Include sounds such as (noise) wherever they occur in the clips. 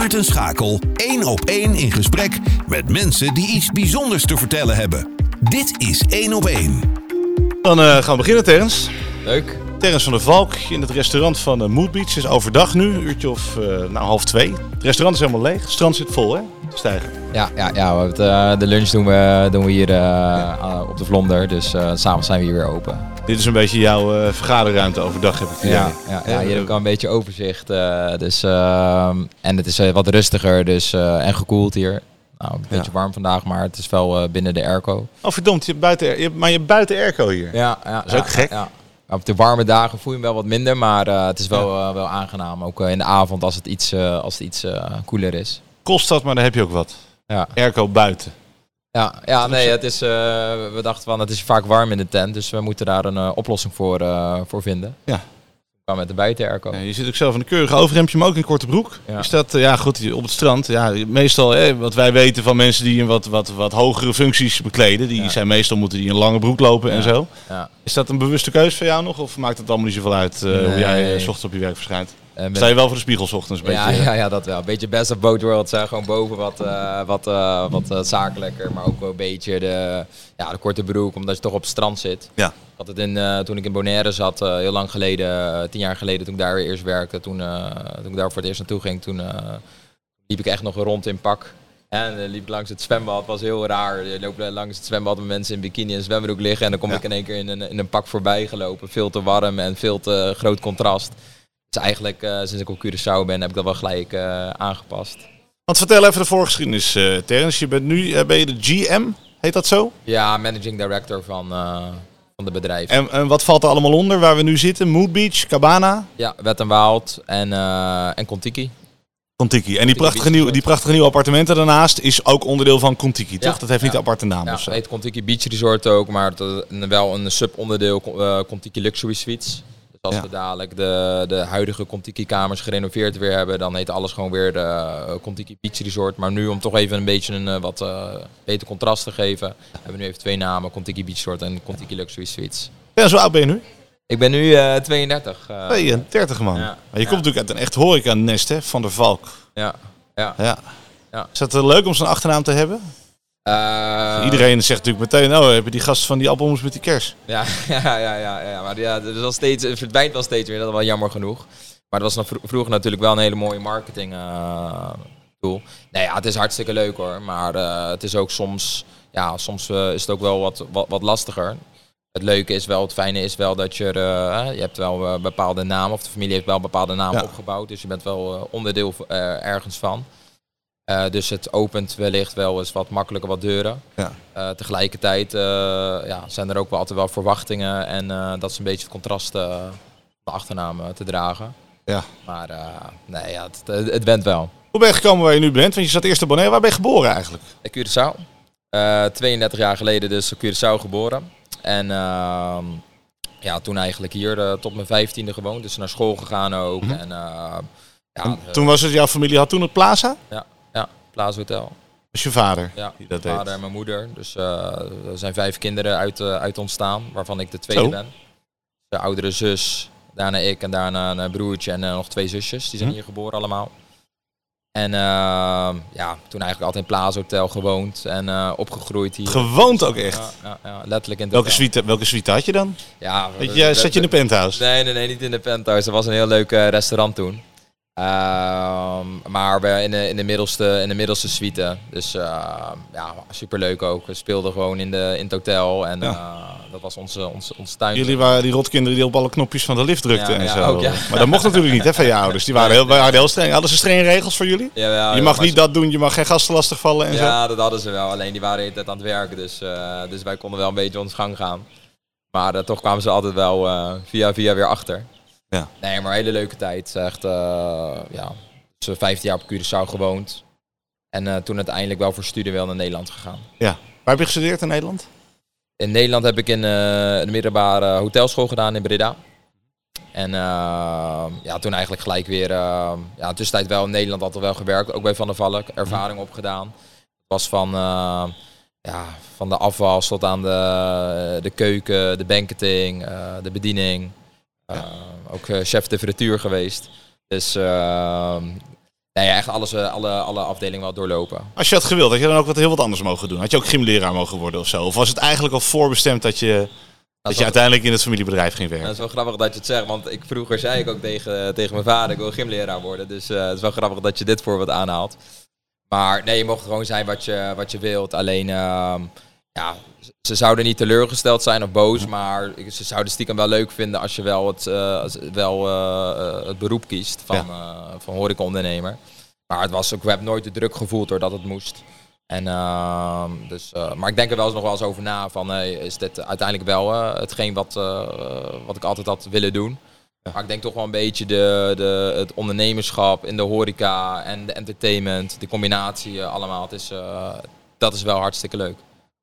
Maarten Schakel één op één in gesprek met mensen die iets bijzonders te vertellen hebben. Dit is één op één. Dan eh, gaan we beginnen, Terrence. Leuk. Terrence van der Valk in het restaurant van uh, Mood Beach. Het is overdag nu, een uurtje of uh, nou, half twee. Het restaurant is helemaal leeg. Het strand zit vol, hè? Stijgen. Ja, ja, ja we hebben het, uh, de lunch doen we, doen we hier ja. op de Vlonder. Dus s'avonds zijn we hier weer open. Dit is een beetje jouw vergaderruimte overdag, heb ik het ja, ja, ja, hier heb ik al een beetje overzicht. dus, ehm, en het is wat rustiger dus, en gekoeld hier. Nou, een beetje warm vandaag, maar het is wel binnen de airco. Oh verdomd, je hebt buiten, je hebt, maar je hebt buiten airco hier. Ja, ja dat is ook gek. Ja, op de warme dagen voel je hem wel wat minder, maar het is wel, wel aangenaam. Ook in de avond als het iets, als het iets koeler is. Kost dat, maar dan heb je ook wat. Ja. Airco buiten. Ja, ja nee, het is, we dachten van het is vaak warm in de tent, dus we moeten daar een oplossing voor, voor vinden. Ja met de buiten-airco. Ja, je zit ook zelf in een keurige overhemdje, maar ook in korte broek. Ja. Is dat, ja goed, op het strand, ja, meestal, hè, wat wij weten van mensen die een wat, wat, wat hogere functies bekleden, die zijn meestal moeten die een lange broek lopen en zo. Is dat een bewuste keuze voor jou nog, of maakt het allemaal niet zoveel uit hoe jij uh, ochtends op je werk verschijnt? Uh, Sta je wel voor de spiegel ochtends? Een ja, beetje, ja, ja, dat wel. Een beetje best of both worlds. Hè. Gewoon boven wat, uh, wat, uh, wat zakelijker, maar ook wel een beetje de, ja, de korte broek, omdat je toch op het strand zit. Ja had het in, toen ik in Bonaire zat, heel lang geleden, tien jaar geleden, toen ik daar weer eerst werkte, toen, toen ik daar voor het eerst naartoe ging, toen liep ik echt nog rond in pak. En dan liep ik langs het zwembad, het was heel raar. Je loopt langs het zwembad met mensen in bikini en zwembroek liggen. En dan kom ik in één keer in een, in een pak voorbij gelopen. Veel te warm en veel te groot contrast. Dus eigenlijk, sinds ik op Curaçao ben, heb ik dat wel gelijk aangepast. Want vertel even de voorgeschiedenis, uh, Terrence. Je bent nu, ben je de GM, heet dat zo? Ja, managing director van, de bedrijven. En, en, wat valt er allemaal onder waar we nu zitten? Mood Beach, Cabana? Ja, Wet en Waald en, en Contiki. Contiki. En die prachtige, nieuw, die prachtige nieuwe appartementen daarnaast is ook onderdeel van Contiki, toch? dat heeft niet de aparte naam ja. Het heet Contiki Beach Resort ook, maar het, wel een subonderdeel uh, Contiki Luxury Suites. Dus als we dadelijk de, de huidige Contiki-kamers gerenoveerd weer hebben, dan heet alles gewoon weer de uh, Contiki Beach Resort. Maar nu, om toch even een beetje een uh, wat uh, beter contrast te geven, hebben we nu even twee namen, Contiki Beach Resort en Contiki Luxury Suites. Ja, zo oud ben je nu? Ik ben nu 32. 32 man. Ja. Maar je komt natuurlijk uit een echt horeca-nest, hè, van de Valk. Ja. Ja. ja. ja. Is het leuk om zo'n achternaam te hebben? Uh, Iedereen zegt natuurlijk meteen, oh, heb je die gast van die appelmoes met die kers? (laughs) Ja, ja, ja, ja, ja maar ja, dus al steeds, het verdwijnt wel steeds weer, dat is wel jammer genoeg. Maar dat was nog vroeger natuurlijk wel een hele mooie marketing uh, tool. Nee, ja, het is hartstikke leuk hoor, maar uh, het is ook soms, ja, soms is het ook wel wat, wat, wat lastiger. Het leuke is wel, het fijne is wel dat je, je hebt wel bepaalde namen, of de familie heeft wel bepaalde namen ja. opgebouwd, dus je bent wel onderdeel ergens van. Uh, dus het opent wellicht wel eens wat makkelijker wat deuren. Ja. Uh, tegelijkertijd uh, ja, zijn er ook wel altijd wel verwachtingen en dat is een beetje het contrast de achternaam te dragen. Ja. Maar nee, ja, het, het went wel. Hoe ben je gekomen waar je nu bent? Want je zat eerst in Bonaire. Waar ben je geboren eigenlijk? In Curaçao. 32 jaar geleden dus Curaçao geboren. En ehm, ja, toen eigenlijk hier tot mijn vijftiende gewoond. Dus naar school gegaan ook. Mm -hmm. en, ja, en toen was het, jouw familie had toen het Plaza? Ja. Plaza Hotel. Dat is je vader ja, die dat mijn vader en mijn moeder. Dus uh, er zijn vijf kinderen uit, uh, uit ontstaan, waarvan ik de tweede Zo. ben. De oudere zus, daarna ik en daarna een broertje en nog twee zusjes. Die zijn hm. hier geboren allemaal. En ja, toen eigenlijk altijd in Plaza Hotel gewoond en opgegroeid hier. Gewoond ook echt? Ja, ja, ja letterlijk in de welke suite, welke suite had je dan? Ja, je, zat je in de penthouse? Nee, nee, nee, niet in de penthouse. Er was een heel leuk restaurant toen. Uh, maar we in de, in de middelste, in de middelste suite. Dus uh, ja, superleuk ook. We speelden gewoon in, de, in het hotel en ja. uh, dat was onze, onze, onze tuin. Jullie waren die rotkinderen die op alle knopjes van de lift drukten ja, en zo. Ook, maar dat mocht natuurlijk niet hè, van je ouders. Die waren heel, waren heel streng. Hadden ze strenge regels voor jullie? je mag niet dat doen, je mag geen gasten lastigvallen en ja, zo? Ja, dat hadden ze wel. Alleen die waren de hele tijd aan het werken. Dus, eh, dus wij konden wel een beetje ons gang gaan. Maar toch kwamen ze altijd wel via via weer achter. Ja. Nee, maar een hele leuke tijd. Echt, uh, ja, dus 15 jaar op Curaçao gewoond. En uh, toen uiteindelijk wel voor studie wel naar Nederland gegaan. Ja. Waar heb je gestudeerd in Nederland? In Nederland heb ik in de middelbare hotelschool gedaan in Breda. En ja, toen eigenlijk gelijk weer, ja, tussentijd wel in Nederland altijd wel gewerkt. Ook bij Van der Valk, ervaring mm. opgedaan. Het was van, ja, van de afwas tot aan de, de keuken, de banketing, de bediening. Ja. Ook chef de frituur geweest. Dus uh, Nee, echt alles, alle, alle afdelingen wel doorlopen. Als je had gewild, had je dan ook wat heel wat anders mogen doen? Had je ook gymleraar mogen worden of zo? Of was het eigenlijk al voorbestemd dat je, dat, je uiteindelijk in het familiebedrijf ging werken? Dat is wel grappig dat je het zegt, want ik, vroeger zei ik ook tegen, tegen mijn vader, ik wil gymleraar worden. Dus het is wel grappig dat je dit voorbeeld aanhaalt. Maar nee, je mocht gewoon zijn wat je, wat je wilt. Alleen, uh, ja, ze zouden niet teleurgesteld zijn of boos, maar ze zouden stiekem wel leuk vinden als je wel het, uh, wel, uh, het beroep kiest van, ja. uh, van horecaondernemer. Maar het was ook, we hebben nooit de druk gevoeld doordat het moest. En, ehm, dus, maar ik denk er wel eens nog wel eens over na van, is dit uiteindelijk wel hetgeen wat, wat ik altijd had willen doen. Maar ik denk toch wel een beetje de, de, het ondernemerschap in de horeca en de entertainment, die combinatie allemaal. Het is, dat is wel hartstikke leuk.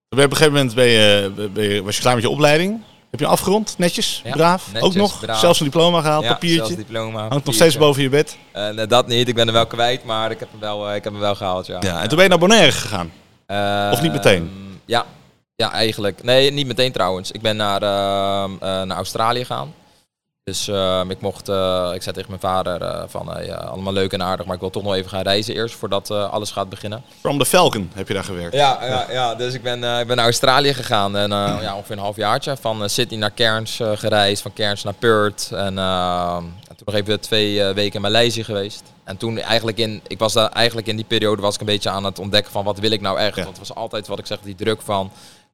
Op een gegeven moment ben je, ben je, was je klaar met je opleiding. Heb je afgerond? Netjes? braaf? Netjes, ook nog? Braaf. Zelfs een diploma gehaald? Ja, papiertje? diploma. Hangt nog steeds boven je bed? Uh, nee, dat niet. Ik ben er wel kwijt, maar ik heb hem wel, uh, ik heb hem wel gehaald. Ja. ja, en toen ben je naar Bonaire gegaan? Uh, of niet meteen? Ja. ja, eigenlijk. Nee, niet meteen trouwens. Ik ben naar, ehm, naar Australië gegaan. Dus uh, ik mocht, uh, ik zei tegen mijn vader uh, van ja, allemaal leuk en aardig, maar ik wil toch nog even gaan reizen eerst voordat alles gaat beginnen. From the Falcon heb je daar gewerkt? Ja, ja, ja dus ik ben, ik ben naar Australië gegaan en ja, ongeveer een halfjaartje. Van Sydney naar Cairns gereisd, van Cairns naar Perth en, en toen nog even twee weken in Maleisië geweest. En toen eigenlijk in, ik was daar eigenlijk in die periode was ik een beetje aan het ontdekken van wat wil ik nou echt. Ja. Want het was altijd wat ik zeg, die druk van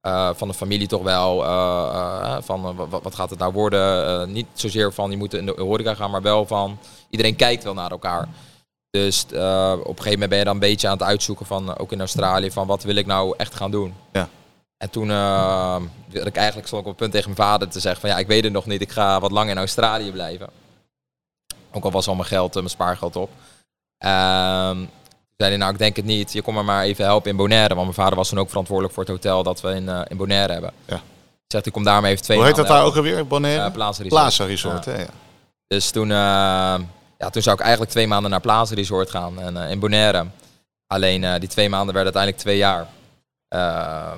uh, van de familie toch wel. Uh, uh, van wat, wat, gaat het nou worden? niet zozeer van je moet in de horeca gaan, maar wel van iedereen kijkt wel naar elkaar. Dus op een gegeven moment ben je dan een beetje aan het uitzoeken van, ook in Australië, van wat wil ik nou echt gaan doen. Ja. En toen wilde ik eigenlijk stond ik op het punt tegen mijn vader te zeggen van ja, ik weet het nog niet, ik ga wat lang in Australië blijven. Ook al was al mijn geld, mijn spaargeld op. Ehm, zei hij, nou ik denk het niet, je kom maar maar even helpen in Bonaire. Want mijn vader was toen ook verantwoordelijk voor het hotel dat we in, uh, in Bonaire hebben. Ja. Zegt, ik kom daar maar even twee Hoe heet dat daar ook alweer, Bonaire? Uh, Plaza Resort. Plaza Resort, ja. Hè, ja. Dus toen, uh, ja, toen zou ik eigenlijk twee maanden naar Plaza Resort gaan en, in Bonaire. Alleen die twee maanden werden uiteindelijk twee jaar.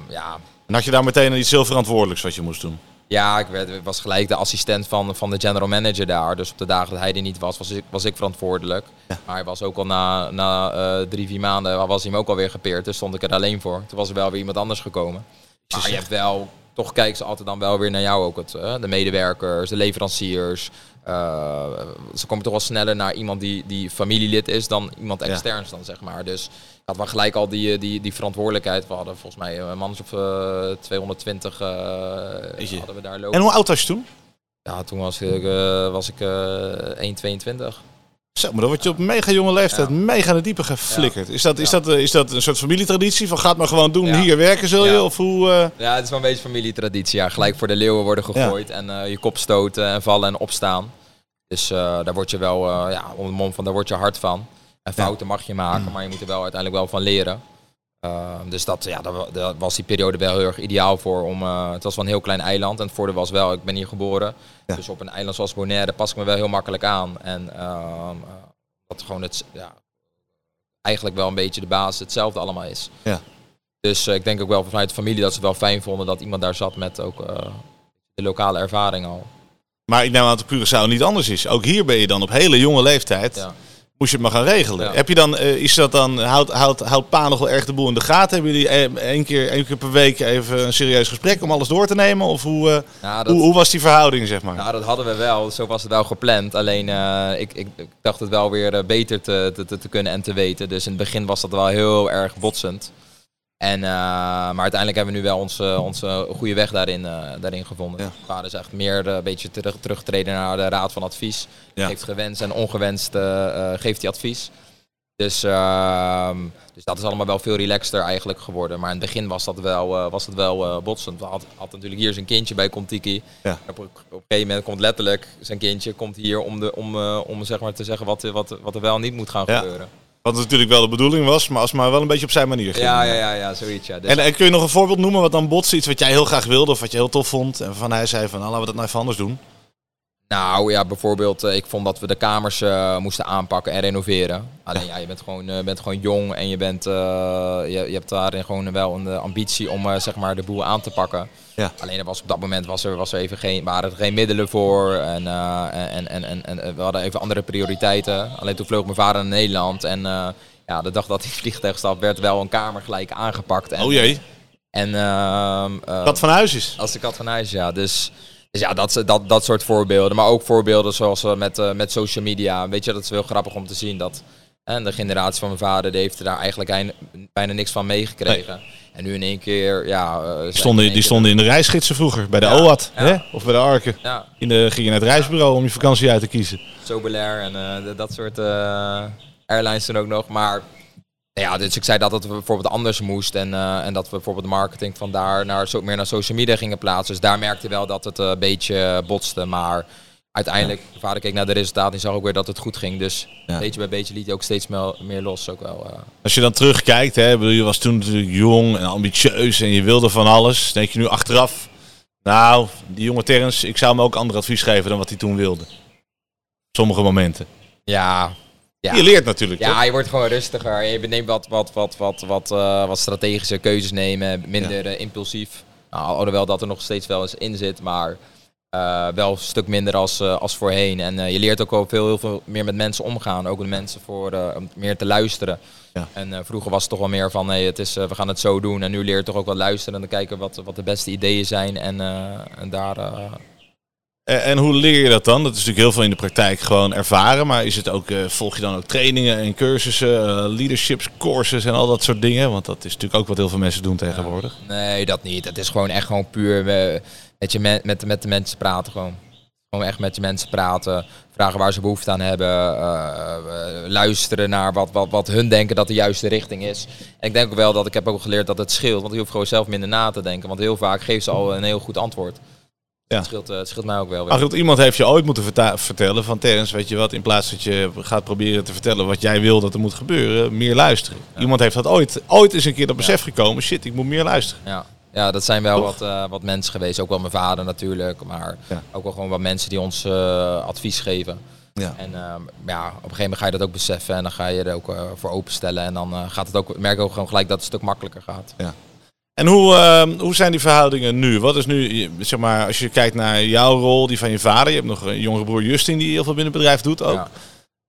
ja. En had je daar meteen iets heel verantwoordelijks wat je moest doen? Ja, ik werd, was gelijk de assistent van, van de general manager daar. Dus op de dagen dat hij er niet was, was ik, was ik verantwoordelijk. Ja. Maar hij was ook al na, na uh, drie, vier maanden was hij hem ook alweer gepeerd. Dus stond ik er alleen voor. Toen was er wel weer iemand anders gekomen. Maar je hebt wel, toch kijken ze altijd dan wel weer naar jou ook. Het, uh, de medewerkers, de leveranciers. Uh, ze komen toch wel sneller naar iemand die, die familielid is dan iemand externs ja. dan, zeg maar. Dus ik had wel gelijk al die, die, die verantwoordelijkheid. We hadden volgens mij een man of uh, 220 uh, hadden we daar lopen. En hoe oud was je toen? Ja, toen was ik, was ik 1,22. Zo, maar dan word je op mega jonge leeftijd mega naar diepe geflikkerd. Is, dat, is, dat, is dat een soort familietraditie van gaat maar gewoon doen, hier werken zul je? Of hoe, uh... Ja, het is wel een beetje familietraditie. Ja. Gelijk voor de leeuwen worden gegooid en uh, je kop stoten en vallen en opstaan. Dus uh, daar word je wel, ja, onder de mond van, daar word je hard van. En fouten mag je maken, maar je moet er wel uiteindelijk wel van leren. Uh, dus dat, ja, daar, was die periode wel heel erg ideaal voor. Om, uh, het was wel een heel klein eiland en het voordeel was wel, ik ben hier geboren. Ja. Dus op een eiland zoals Bonaire pas ik me wel heel makkelijk aan. En uh, dat gewoon het, ja, eigenlijk wel een beetje de basis hetzelfde allemaal is. Ja. Dus ik denk ook wel vanuit de familie dat ze het wel fijn vonden dat iemand daar zat met ook de lokale ervaring al. Maar ik neem aan dat de Curaçao niet anders is. Ook hier ben je dan op hele jonge leeftijd. Ja moest je het maar gaan regelen. Ja. Heb je dan, uh, is dat dan, houdt, houdt, houdt pa nog wel erg de boel in de gaten? Hebben jullie één keer, één keer per week even een serieus gesprek om alles door te nemen? Of hoe, uh, dat, hoe, hoe, was die verhouding, zeg maar? Nou, dat hadden we wel. Zo was het wel gepland. Alleen uh, ik, ik, ik, dacht het wel weer beter te, te, te, kunnen en te weten. Dus in het begin was dat wel heel erg botsend. En, uh, maar uiteindelijk hebben we nu wel onze, onze goede weg daarin, uh, daarin gevonden. Ja. Vader is echt meer uh, een beetje terug, teruggetreden naar de raad van advies. Ja. Heeft gewenst en ongewenst geeft hij advies. Dus, ehm, dus dat is allemaal wel veel relaxter eigenlijk geworden. Maar in het begin was dat wel, was dat wel botsend. We had, had natuurlijk hier zijn kindje bij Contiki. Ja. Op, op een gegeven moment komt letterlijk zijn kindje komt hier om, de, om, om zeg maar te zeggen wat, wat, wat er wel niet moet gaan gebeuren. Wat natuurlijk wel de bedoeling was, maar als maar wel een beetje op zijn manier ging. Ja, ja, ja, ja zoiets. Ja. Dus En, en kun je nog een voorbeeld noemen wat dan botste? Iets wat jij heel graag wilde of wat je heel tof vond? En van hij zei van, nou, laten we dat nou even anders doen. Nou ja, bijvoorbeeld, uh, ik vond dat we de kamers uh, moesten aanpakken en renoveren. Alleen ja, je bent gewoon, uh, bent gewoon jong en je, bent, je, je hebt daarin gewoon wel een ambitie om zeg maar de boel aan te pakken. Ja. Alleen er was op dat moment was er, was er even geen, waren er geen middelen voor en, en, en, en, en, we hadden even andere prioriteiten. Alleen toen vloog mijn vader naar Nederland en ja, de dag dat hij (laughs) vliegtuig stap werd wel een kamer gelijk aangepakt. En, oh jee. En, kat van huis is. Als de kat van huis, ja. Dus dus ja, dat, dat, dat soort voorbeelden. Maar ook voorbeelden zoals uh, met, uh, met social media. Weet je, dat is wel grappig om te zien. Dat en de generatie van mijn vader die heeft daar eigenlijk bijna niks van meegekregen. En nu in één keer, ja... Die stonden, die stonden in de reisgidsen vroeger, bij de ja, OAT, hè? of bij de Arken. Ja. In de, ging je naar het reisbureau om je vakantie uit te kiezen. Sobelair en dat soort airlines toen ook nog. Maar ja, dus ik zei dat het bijvoorbeeld anders moest en, uh, en dat we bijvoorbeeld de marketing van daar naar, zo, meer naar social media gingen plaatsen. Dus daar merkte je wel dat het een beetje botste. Maar uiteindelijk, ja. vader keek naar de resultaten en zag ook weer dat het goed ging. Dus ja. beetje bij beetje liet je ook steeds meer, meer los. Ook wel, uh. Als je dan terugkijkt, hè, bedoel, je was toen natuurlijk jong en ambitieus en je wilde van alles. Denk je nu achteraf, nou, die jonge Terrence, ik zou hem ook ander advies geven dan wat hij toen wilde. Sommige momenten. Ja, je leert natuurlijk. Ja, je wordt gewoon rustiger. Je neemt wat, wat, wat, wat, wat, uh, wat strategische keuzes nemen, minder uh, impulsief. Nou, alhoewel dat er nog steeds wel eens in zit, maar uh, wel een stuk minder als, als voorheen. En je leert ook al veel, heel veel meer met mensen omgaan. Ook de mensen voor meer te luisteren. Ja. En vroeger was het toch wel meer van, nee, het is, we gaan het zo doen. En nu leer je toch ook wel luisteren en dan kijken wat, wat de beste ideeën zijn. En, en daar en, hoe leer je dat dan? Dat is natuurlijk heel veel in de praktijk gewoon ervaren. Maar is het ook, uh, volg je dan ook trainingen en cursussen, uh, leadership courses en al dat soort dingen? Want dat is natuurlijk ook wat heel veel mensen doen tegenwoordig. nee, dat niet. Het is gewoon echt gewoon puur uh, met, je met, met, met de mensen praten gewoon. Gewoon echt met je mensen praten, vragen waar ze behoefte aan hebben, luisteren naar wat, wat, wat hun denken dat de juiste richting is. En ik denk ook wel dat ik heb ook geleerd dat het scheelt, want je hoeft gewoon zelf minder na te denken. Want heel vaak geeft ze al een heel goed antwoord. Ja. Het, scheelt, uh, het scheelt mij ook wel. Maar goed, iemand heeft je ooit moeten vertellen van Terence, weet je wat, in plaats dat je gaat proberen te vertellen wat jij wil dat er moet gebeuren, meer luisteren. Iemand heeft dat ooit, ooit eens een keer dat besef gekomen, shit, ik moet meer luisteren. Ja, ja dat zijn wel wat, uh, wat mensen geweest, ook wel mijn vader natuurlijk, maar ook wel gewoon wat mensen die ons uh, advies geven. Ja. En ja, op een gegeven moment ga je dat ook beseffen en dan ga je er ook voor openstellen en dan gaat het ook, merk ik ook gewoon gelijk dat het een stuk makkelijker gaat. Ja. En hoe, uh, hoe zijn die verhoudingen nu? Wat is nu, zeg maar, als je kijkt naar jouw rol, die van je vader. Je hebt nog een jongere broer Justin die heel veel binnen het bedrijf doet ook. Ja.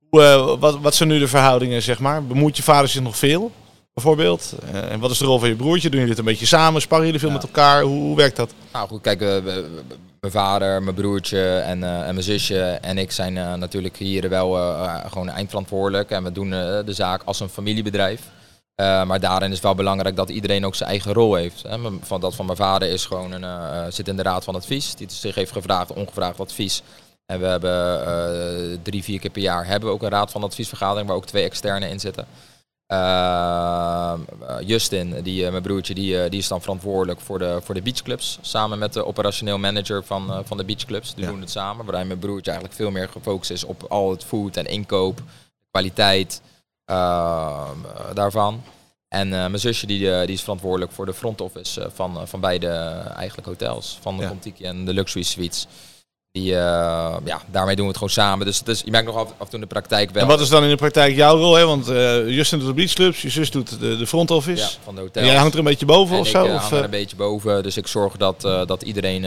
Hoe, uh, wat, wat zijn nu de verhoudingen, zeg maar? Bemoeit je vader zich nog veel, bijvoorbeeld? Uh, en wat is de rol van je broertje? Doen jullie dit een beetje samen? Sparren jullie veel met elkaar? Hoe, hoe, werkt dat? Nou goed, kijk, mijn vader, mijn broertje en, en mijn zusje en ik zijn natuurlijk hier wel gewoon eindverantwoordelijk. En we doen de zaak als een familiebedrijf. Uh, maar daarin is wel belangrijk dat iedereen ook zijn eigen rol heeft. Hè. Van dat van mijn vader is gewoon een, uh, zit in de raad van advies. Die zich heeft gevraagd, ongevraagd advies. En we hebben uh, drie, vier keer per jaar hebben we ook een raad van adviesvergadering waar ook twee externe in zitten. Justin, die, mijn broertje, die, die is dan verantwoordelijk voor de, voor de beachclubs. Samen met de operationeel manager van, van de beachclubs. Die doen het samen. Waarbij mijn broertje eigenlijk veel meer gefocust is op al het food en inkoop, kwaliteit. Ehm, daarvan. En eh, mijn zusje die, eh, die is verantwoordelijk voor de front office eh, van, van beide eigenlijk hotels. Van de ja. Contiki en de Luxury Suites. Die, ja, daarmee doen we het gewoon samen. Dus, dus je merkt nog af, af en toe in de praktijk wel. En wat is dan in de praktijk jouw rol? Hè? Want uh, Justin doet de beachclubs, je zus doet de, de front office. Ja, van de hotels. En jij hangt er een beetje boven en of ik, zo? Ik hang er een beetje boven. Dus ik zorg dat, dat iedereen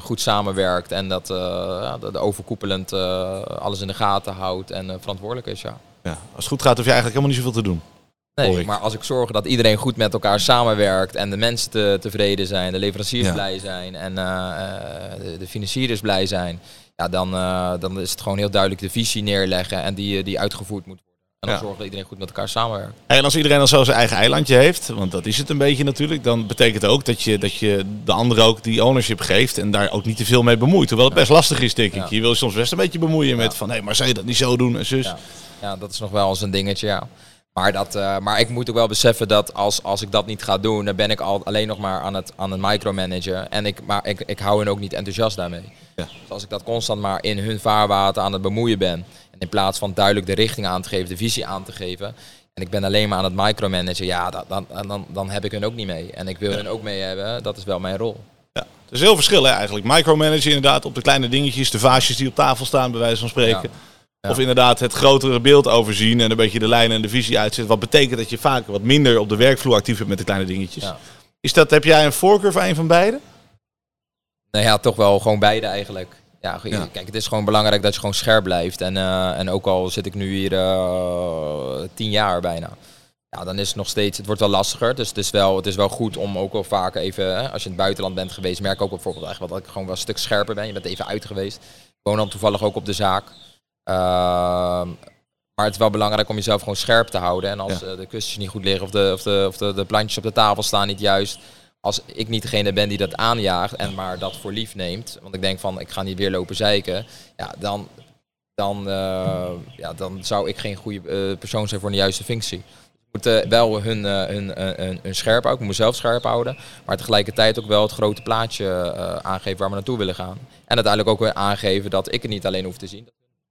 goed samenwerkt. En dat de, de overkoepelend alles in de gaten houdt en verantwoordelijk is, ja. Ja, als het goed gaat, hoef je eigenlijk helemaal niet zoveel te doen. Nee, maar als ik zorg dat iedereen goed met elkaar samenwerkt en de mensen te, tevreden zijn, de leveranciers blij zijn en uh, de, de, financiers blij zijn, ja, dan, uh, dan is het gewoon heel duidelijk de visie neerleggen en die, die uitgevoerd moet worden. En dan ja. zorgen dat iedereen goed met elkaar samenwerkt. En als iedereen dan zo zijn eigen eilandje heeft, want dat is het een beetje natuurlijk, dan betekent het ook dat je, dat je de anderen ook die ownership geeft en daar ook niet te veel mee bemoeit. Hoewel het best lastig is, denk ik. Je wil je soms best een beetje bemoeien met van, hé, maar zou je dat niet zo doen en zus. Ja, dat is nog wel eens een dingetje, ja. Maar, dat, uh, maar ik moet ook wel beseffen dat als, als ik dat niet ga doen, dan ben ik al alleen nog maar aan het, aan het micromanagen. En ik, maar ik, ik hou hen ook niet enthousiast daarmee. Ja. Dus als ik dat constant maar in hun vaarwater aan het bemoeien ben, en in plaats van duidelijk de richting aan te geven, de visie aan te geven, en ik ben alleen maar aan het micromanagen, ja, dan, dan, dan, dan heb ik hun ook niet mee. En ik wil ja. hun ook mee hebben, dat is wel mijn rol. Ja. Het is heel verschil hè, eigenlijk. Micromanagen inderdaad op de kleine dingetjes, de vaasjes die op tafel staan, bij wijze van spreken. Of inderdaad het grotere beeld overzien en een beetje de lijnen en de visie uitzetten. Wat betekent dat je vaak wat minder op de werkvloer actief bent met de kleine dingetjes. Is dat, heb jij een voorkeur voor een van beide? Nou ja, toch wel gewoon beide eigenlijk. Ja, kijk, het is gewoon belangrijk dat je gewoon scherp blijft. En, uh, en ook al zit ik nu hier uh, tien jaar bijna. Ja, dan is het nog steeds, het wordt wel lastiger. Dus het is wel, het is wel goed om ook wel vaak even, hè, als je in het buitenland bent geweest, merk ik ook bijvoorbeeld eigenlijk dat ik gewoon wel een stuk scherper ben. Je bent even uit geweest. Ik woon dan toevallig ook op de zaak. Ehm, maar het is wel belangrijk om jezelf gewoon scherp te houden. En als eh, de kussens niet goed liggen of, de, of, de, of de, de plantjes op de tafel staan niet juist. Als ik niet degene ben die dat aanjaagt en maar dat voor lief neemt. Want ik denk van ik ga niet weer lopen zeiken. Ja, dan, dan, uh, ja, dan zou ik geen goede uh, persoon zijn voor de juiste functie. Ik moet wel hun, hun, hun, scherp houden. Ik moet mezelf scherp houden. Maar tegelijkertijd ook wel het grote plaatje aangeven waar we naartoe willen gaan. En uiteindelijk ook aangeven dat ik het niet alleen hoef te zien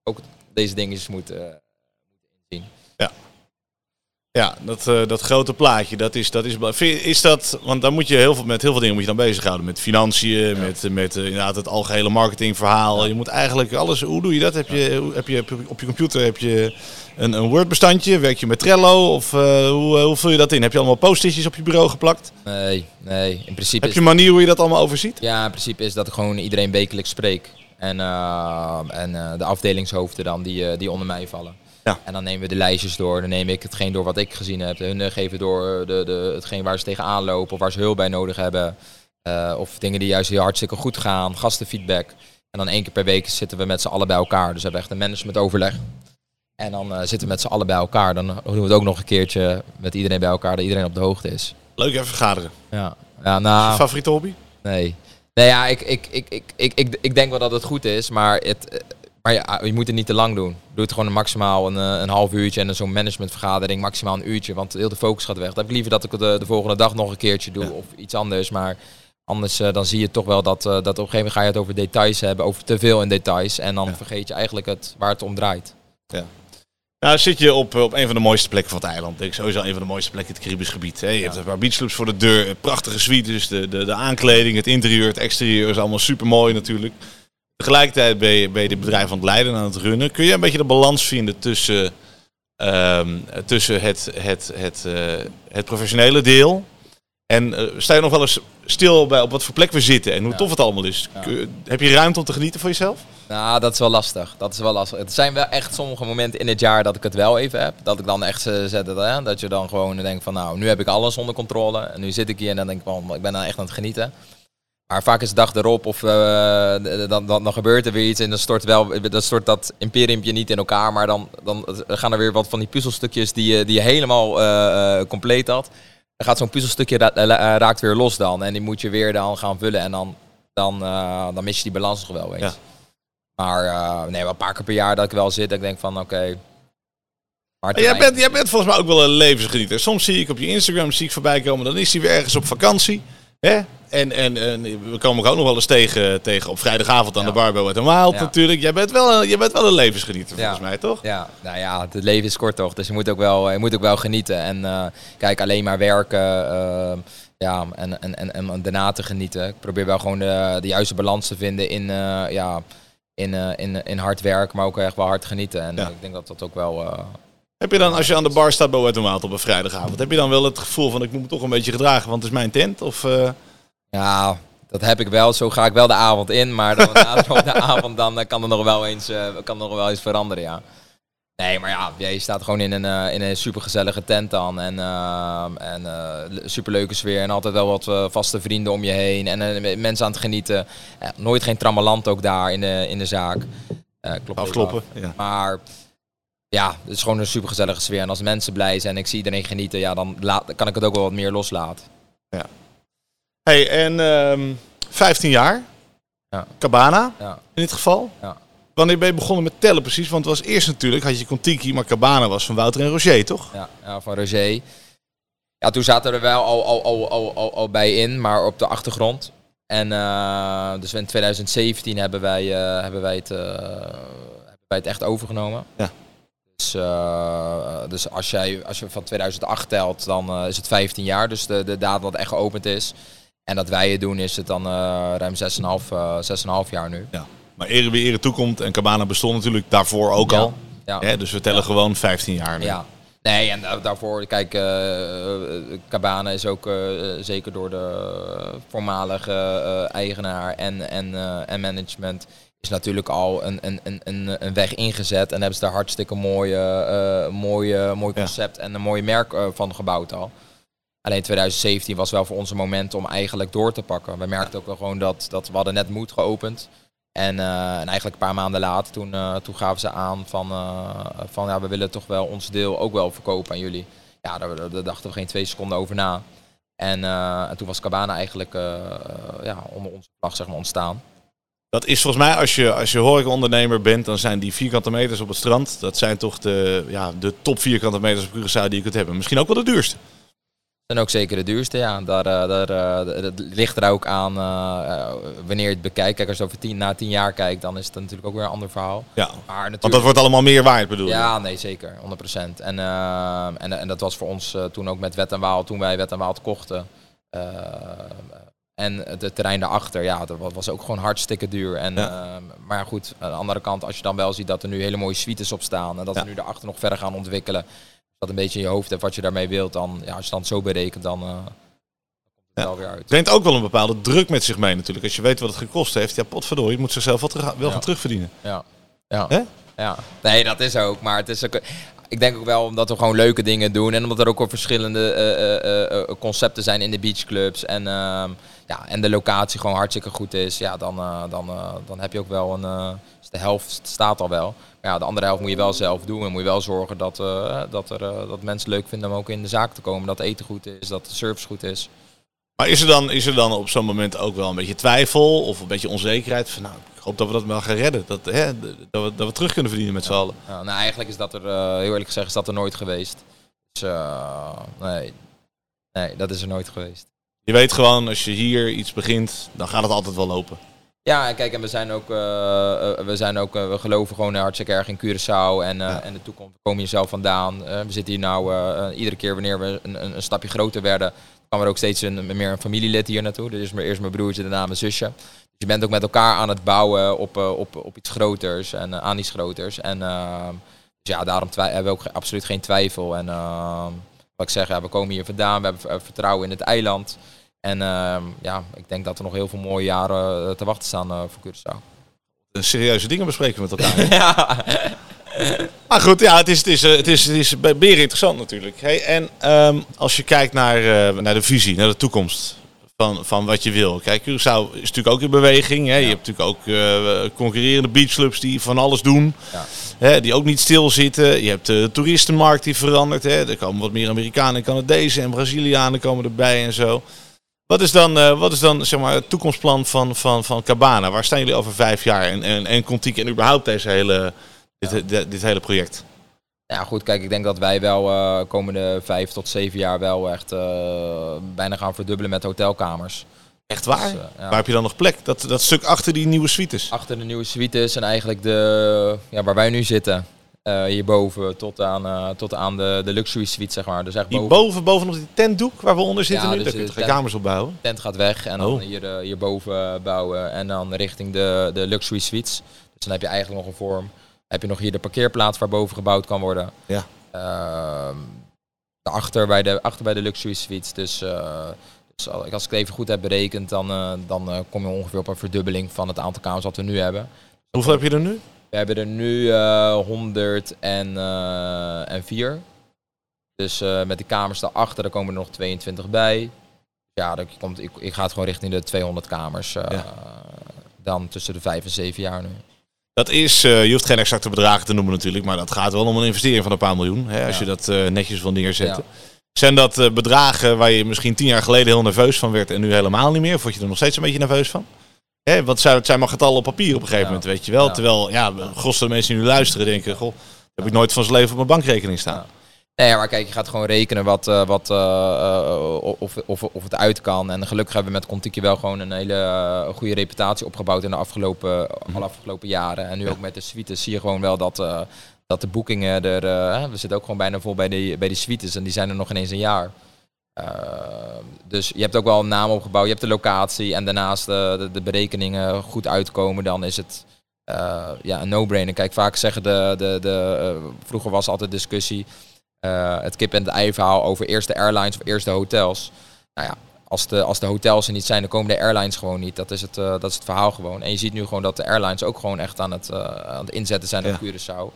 ook deze dingetjes moeten, inzien. Ja. Ja, dat, uh, dat grote plaatje, dat is, dat is, is dat, want dan moet je heel veel, met heel veel dingen moet je dan bezighouden. Met financiën, met, met uh, inderdaad het algehele marketingverhaal. Ja. Je moet eigenlijk alles, hoe doe je dat? Heb je, heb je op je computer heb je een, een Word-bestandje? Werk je met Trello? Of uh, hoe, hoe vul je dat in? Heb je allemaal post-itjes op je bureau geplakt? Nee, nee. In principe heb je een manier hoe je dat allemaal overziet? Ja, in principe is dat ik gewoon iedereen wekelijks spreek. En, en de afdelingshoofden dan die, die onder mij vallen. Ja. En dan nemen we de lijstjes door. Dan neem ik hetgeen door wat ik gezien heb. Hun geven door de, de, hetgeen waar ze tegenaan lopen of waar ze hulp bij nodig hebben. of dingen die juist heel hartstikke goed gaan. Gastenfeedback. En dan één keer per week zitten we met z'n allen bij elkaar. Dus we hebben echt een management overleg. En dan zitten we met z'n allen bij elkaar. Dan doen we het ook nog een keertje met iedereen bij elkaar, dat iedereen op de hoogte is. Leuk even vergaderen. Ja. ja nou, je favoriete hobby? Nee. Nee, ja, ik, ik, ik, ik, ik, ik, ik denk wel dat het goed is, maar, het, maar ja, je moet het niet te lang doen. Doe het gewoon maximaal een, een half uurtje en zo'n managementvergadering maximaal een uurtje, want heel de focus gaat weg. Dan heb ik liever dat ik het de, de volgende dag nog een keertje doe of iets anders, maar anders uh, dan zie je toch wel dat, uh, dat op een gegeven moment ga je het over details hebben, over te veel in details en dan vergeet je eigenlijk het waar het om draait. Ja. Nou, zit je op, op een van de mooiste plekken van het eiland. Ik sowieso een van de mooiste plekken in het Caribisch gebied. Hè. Je hebt een paar beachloops voor de deur, prachtige suites, de, de, de aankleding, het interieur, het exterieur is allemaal super mooi natuurlijk. Tegelijkertijd ben je, ben je dit bedrijf aan het leiden, aan het runnen. Kun je een beetje de balans vinden tussen, um, tussen het, het, het, uh, het professionele deel en uh, sta je nog wel eens stil bij op wat voor plek we zitten en hoe ja. tof het allemaal is? Ja. Heb je ruimte om te genieten voor jezelf? Nou, dat is wel lastig. Dat is wel lastig. Het zijn wel echt sommige momenten in het jaar dat ik het wel even heb. Dat ik dan echt uh, zet het, hè? dat je dan gewoon denkt van nou, nu heb ik alles onder controle. En nu zit ik hier en dan denk ik van, ik ben dan echt aan het genieten. Maar vaak is de dag erop of uh, dan, dan, dan gebeurt er weer iets en dan stort, wel, dan stort dat imperiumpje niet in elkaar. Maar dan, dan gaan er weer wat van die puzzelstukjes die, je, die je helemaal uh, compleet had. Dan gaat zo'n puzzelstukje ra raakt weer los dan. En die moet je weer dan gaan vullen en dan, dan, dan mis je die balans nog wel eens. Ja. Maar nee, wel een paar keer per jaar dat ik wel zit. Dat ik denk van oké. Okay, jij, bent, jij bent volgens mij ook wel een levensgenieter. Soms zie ik op je Instagram zie ik voorbij komen. Dan is hij weer ergens op vakantie. Hè? En, en, en we komen ook nog wel eens tegen, tegen op vrijdagavond aan ja. de Barbo uit een Wild ja. natuurlijk. Jij bent, wel, jij bent wel een levensgenieter volgens mij, toch? Ja, nou ja, het leven is kort toch. Dus je moet ook wel, je moet ook wel genieten. En uh, kijk, alleen maar werken uh, ja, en, en, en, en daarna te genieten. Ik probeer wel gewoon de, de juiste balans te vinden in... ja, in, in, in hard werk, maar ook echt wel hard genieten. En ik denk dat dat ook wel... Uh, heb je dan, als je aan de bar staat bij Wettermaat op een vrijdagavond, heb je dan wel het gevoel van ik moet me toch een beetje gedragen, want het is mijn tent? Of, uh... Ja, dat heb ik wel. Zo ga ik wel de avond in, maar dan, na de avond dan kan er nog wel eens, kan er nog wel eens veranderen, ja. Nee, maar ja, je staat gewoon in een, uh, in een supergezellige tent dan. En, uh, en uh, superleuke sfeer. En altijd wel wat vaste vrienden om je heen. En mensen aan het genieten. nooit geen trammeland ook daar in de, in de zaak. klopt Afkloppen, ja. Maar ja, het is gewoon een supergezellige sfeer. En als mensen blij zijn en ik zie iedereen genieten, ja, dan laat, kan ik het ook wel wat meer loslaten. Ja. Hey, en um, ehm, 15 jaar. Ja. Cabana, ja. in dit geval. Ja. Wanneer ben je begonnen met tellen precies? Want het was eerst natuurlijk, had je Contiki, maar Cabana was van Wouter en Roger, toch? Ja, ja van Roger. Ja, toen zaten we er wel al, al, al, al, al, bij in, maar op de achtergrond. En uh, dus in 2017 hebben wij, uh, hebben, wij het, uh, hebben wij het echt overgenomen. Ja. Dus, dus als, jij, als je van 2008 telt, dan is het 15 jaar. Dus de, de datum dat echt geopend is. En dat wij het doen is het dan ruim 6,5 jaar nu. Ja. Maar ere wie ere toekomt en Cabana bestond natuurlijk daarvoor ook al. Ja. dus we tellen gewoon 15 jaar nu. Ja, Nee, en daarvoor, kijk, uh, Cabana is ook zeker door de voormalige eigenaar en, en, en management is natuurlijk al een, een, een, een weg ingezet. En hebben ze daar hartstikke mooie, mooie, mooi concept en een mooi merk van gebouwd al. Alleen 2017 was wel voor ons een moment om eigenlijk door te pakken. We merkten ook wel gewoon dat, dat we hadden net moed geopend. En, uh, en, eigenlijk een paar maanden later, toen, uh, toen gaven ze aan van, uh, van ja, we willen toch wel ons deel ook wel verkopen aan jullie. Ja, daar, daar dachten we geen twee seconden over na. En, en toen was Cabana eigenlijk ja, onder onze vlag zeg maar, ontstaan. Dat is volgens mij, als je, als je horecaondernemer bent, dan zijn die vierkante meters op het strand, dat zijn toch de, ja, de top vierkante meters op Curaçao die je kunt hebben. Misschien ook wel de duurste zijn ook zeker de duurste, ja. Daar, eh, daar, eh, dat ligt er ook aan uh, wanneer je het bekijkt. Kijk, als je over tien, na tien jaar kijkt, dan is het natuurlijk ook weer een ander verhaal. Ja, maar natuurlijk... want dat wordt allemaal meer waard, bedoel je? Ja, nee, zeker. 100%. En, en, en dat was voor ons toen ook met Wet en Waal, toen wij Wet en Waal kochten. En het terrein daarachter, ja, dat was ook gewoon hartstikke duur. En, maar goed, aan de andere kant, als je dan wel ziet dat er nu hele mooie suites op staan... en dat we nu daarachter nog verder gaan ontwikkelen dat een beetje in je hoofd hebt wat je daarmee wilt, dan ja, als je dan zo berekent, dan uh, komt het wel weer uit. Brengt ook wel een bepaalde druk met zich mee natuurlijk. Als je weet wat het gekost heeft, ja potverdorie, je moet zichzelf wel, terug, wel gaan terugverdienen. Ja. Ja. ja, nee, dat is ook. Maar het is ook, ik denk ook wel omdat we gewoon leuke dingen doen en omdat er ook al verschillende uh, uh, concepten zijn in de beachclubs en, ehm, ja, en de locatie gewoon hartstikke goed is, ja, dan, dan, dan heb je ook wel een, de helft staat al wel ja, de andere helft moet je wel zelf doen. En moet je wel zorgen dat, dat, er, dat mensen leuk vinden om ook in de zaak te komen. Dat eten goed is, dat de service goed is. Maar is er dan, is er dan op zo'n moment ook wel een beetje twijfel of een beetje onzekerheid? Van, nou, ik hoop dat we dat wel gaan redden. Dat, hè, dat, we, dat we terug kunnen verdienen met z'n allen. Ja, nou, eigenlijk is dat er, heel eerlijk gezegd, is dat er nooit geweest. Dus nee, nee, dat is er nooit geweest. Je weet gewoon, als je hier iets begint, dan gaat het altijd wel lopen. Ja, kijk, en we zijn ook, uh, we, zijn ook uh, we geloven gewoon hartstikke erg in Curaçao en, uh, en de toekomst. komen hier zelf vandaan. we zitten hier nou iedere keer wanneer we een, een, een, stapje groter werden, kwam er ook steeds een, meer een familielid hier naartoe. Dus eerst mijn broertje, daarna mijn zusje. Dus je bent ook met elkaar aan het bouwen op, op, op iets groters en aan iets groters. En dus ja, daarom hebben we ook absoluut geen twijfel. En wat ik zeg, ja, we komen hier vandaan, we hebben vertrouwen in het eiland. En uh, ja, ik denk dat er nog heel veel mooie jaren eh, te wachten staan uh, voor Curaçao. Serieuze dingen bespreken met elkaar. (laughs) ja. (laughs) Maar goed, ja, het is, het is, eh, het is, het is meer interessant natuurlijk. Hey, en um, als je kijkt naar, uh, naar de visie, naar de toekomst van, van wat je wil. Kijk, Curaçao is natuurlijk ook in beweging. Hè? Ja. Je hebt natuurlijk ook uh, concurrerende beachclubs die van alles doen. Ja. Hè? Die ook niet stilzitten. Je hebt de toeristenmarkt die verandert. Hè? Er komen wat meer Amerikanen en Canadezen en Brazilianen komen erbij en zo. Wat is dan, uh, wat is dan zeg maar, het toekomstplan van, van, van Cabana? Waar staan jullie over vijf jaar? En, en, en Contiek en überhaupt deze hele, dit, dit, hele project? Ja, goed, kijk, ik denk dat wij wel uh, komende vijf tot zeven jaar wel echt uh, bijna gaan verdubbelen met hotelkamers. Echt waar? Dus, ja. Waar heb je dan nog plek? Dat, dat stuk achter die nieuwe suites? Achter de nieuwe suites en eigenlijk de, ja, waar wij nu zitten. Uh, hierboven tot aan, uh, tot aan de, de luxury suite, zeg maar. Dus echt boven. boven, bovenop die tentdoek waar we onder zitten nu? Dus Daar kun je kamers op bouwen. Tent gaat weg en dan oh. hier, uh, hierboven bouwen en dan richting de, de luxury suites. Dus dan heb je eigenlijk nog een vorm. Heb je nog hier de parkeerplaats waar boven gebouwd kan worden. Ja. Uh, achter, bij de, achter bij de luxury suites. Dus, dus als ik het even goed heb berekend, dan, dan kom je ongeveer op een verdubbeling van het aantal kamers wat we nu hebben. Hoeveel heb je er nu? We hebben er nu uh, eh, 104. Eh, dus uh, met de kamers daarachter, daar komen er nog 22 bij. Ja, dat komt, ik, ik ga het gewoon richting de 200 kamers. Ja. Dan tussen de 5 en 7 jaar nu. Dat is, je hoeft geen exacte bedragen te noemen natuurlijk, maar dat gaat wel om een investering van een paar miljoen. Hè, als je dat netjes wil neerzetten. Zijn dat bedragen waar je misschien tien jaar geleden heel nerveus van werd en nu helemaal niet meer? Of word je er nog steeds een beetje nerveus van? Hè, want het zijn maar getallen op papier op een gegeven moment, weet je wel. Terwijl, ja, de mensen die nu luisteren denken, goh, heb ik nooit van zijn leven op mijn bankrekening staan. Nee, maar kijk, je gaat gewoon rekenen wat, uh, wat, uh, of, of, of het uit kan. En gelukkig hebben we met Contiki wel gewoon een hele goede reputatie opgebouwd in de afgelopen, mm. afgelopen jaren. En nu ook met de suites zie je gewoon wel dat, dat de boekingen er... we zitten ook gewoon bijna vol bij de, bij de suites en die zijn er nog ineens een jaar. Ehm, dus je hebt ook wel een naam opgebouwd, je hebt de locatie en daarnaast de, de, berekeningen goed uitkomen, dan is het ja, een no-brainer. Kijk, vaak zeggen de, de, de vroeger was altijd discussie, het kip en het ei verhaal over eerste airlines of eerste hotels. Nou ja, als de, als de hotels er niet zijn, dan komen de airlines gewoon niet. Dat is, het, dat is het verhaal gewoon. En je ziet nu gewoon dat de airlines ook gewoon echt aan het, aan het inzetten zijn op Curaçao.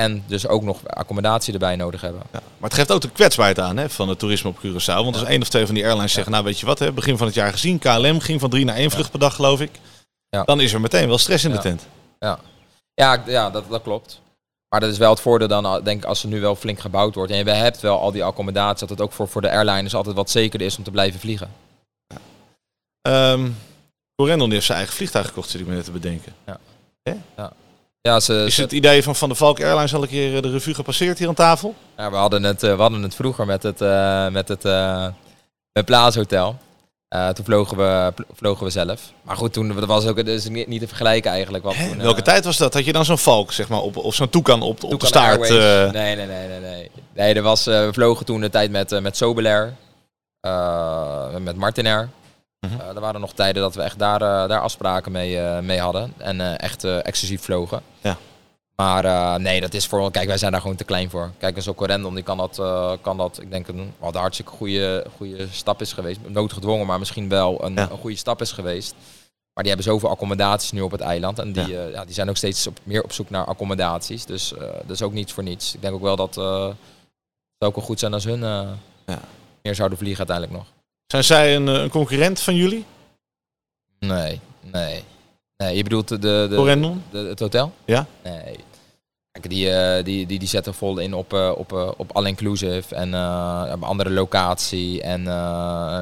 En dus ook nog accommodatie erbij nodig hebben. Ja, maar het geeft ook de kwetsbaarheid aan hè, van het toerisme op Curaçao. Want als één of twee van die airlines zeggen, nou weet je wat, hè, begin van het jaar gezien, KLM ging van drie naar één vlucht per dag geloof ik. Dan is er meteen wel stress in de tent. Ja, ja, ja dat, dat klopt. Maar dat is wel het voordeel dan, denk ik, als er nu wel flink gebouwd wordt. En je hebt wel al die accommodatie, dat het ook voor, voor de airlines altijd wat zekerder is om te blijven vliegen. Ja. Um, heeft zijn eigen vliegtuig gekocht, zit ik me net te bedenken. Ja. ja. Ja, ze, is het idee van Van de Valk Airlines al een keer eh, de revue gepasseerd hier aan tafel? Ja, we hadden het, eh, we hadden het vroeger met het, uh, met het met Plaza Hotel. toen vlogen we, vlogen we zelf. Maar goed, toen dat was ook dus niet, niet te vergelijken eigenlijk. Wat toen, Welke tijd was dat? Had je dan zo'n Valk, zeg maar, op, of zo'n toekan op, op de staart? Nee, nee, nee, nee, nee. Nee, er was, we vlogen toen de tijd met, met Sobelair, met Martinair. Uh, er waren nog tijden dat we echt daar, uh, daar afspraken mee, uh, mee hadden. En echt exclusief vlogen. Ja. Maar nee, dat is voor. Kijk, wij zijn daar gewoon te klein voor. Kijk, een Corendon die kan dat, kan dat. Ik denk een wat hartstikke goede, goede stap is geweest. Noodgedwongen, maar misschien wel een, een goede stap is geweest. Maar die hebben zoveel accommodaties nu op het eiland. En die, ja. ja die zijn ook steeds op, meer op zoek naar accommodaties. Dus dat is ook niets voor niets. Ik denk ook wel dat het zou ook wel goed zijn als hun ja. meer zouden vliegen uiteindelijk nog. Zijn zij een, eh, een concurrent van jullie? Nee, nee. Nee, je bedoelt de, de, de, het hotel? Ja. Nee. Kijk, die, uh, die, die, die zetten vol in op, uh, op, uh, op all-inclusive en uh, andere locatie en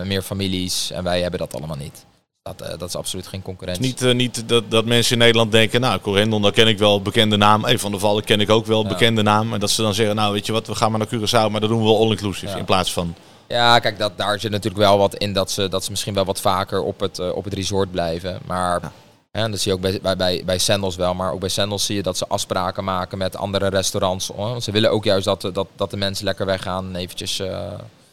meer families. En wij hebben dat allemaal niet. Dat, dat is absoluut geen concurrentie. Niet, niet dat, dat mensen in Nederland denken, nou, Corendon, daar ken ik wel bekende naam. Even van de Vallen ken ik ook wel bekende naam. En dat ze dan zeggen, nou, weet je wat, we gaan maar naar Curaçao, maar dan doen we wel all-inclusive in plaats van... Ja, kijk, dat, daar zit natuurlijk wel wat in dat ze, dat ze misschien wel wat vaker op het, uh, op het resort blijven. Maar ja. hè, dat zie je ook bij, bij, bij, bij Sandals wel. Maar ook bij Sandals zie je dat ze afspraken maken met andere restaurants. Hoor. Ze willen ook juist dat, dat, dat de mensen lekker weggaan en eventjes... Uh...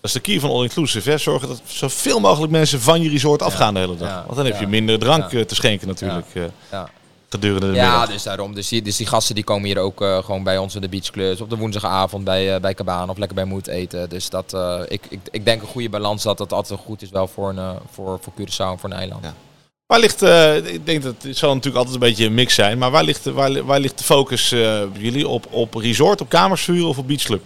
Dat is de key van All Inclusive. Zorgen dat zoveel mogelijk mensen van je resort afgaan de hele dag. Want dan heb je minder drank eh, te schenken natuurlijk. Ja gedurende de Ja, dus daarom. Dus die, dus die gasten die komen hier ook uh, gewoon bij ons in de beachclubs. Op de woensdagavond bij, uh, bij Cabana of lekker bij Moed eten. Dus dat, uh, ik, ik, ik denk een goede balans dat dat altijd goed is wel voor, een, voor, voor Curaçao en voor een eiland. Ja. Waar ligt, ik denk dat het zal natuurlijk altijd een beetje een mix zijn. Maar waar ligt, waar, waar ligt de focus jullie op? Op resort, op kamersvuur of op beachclub?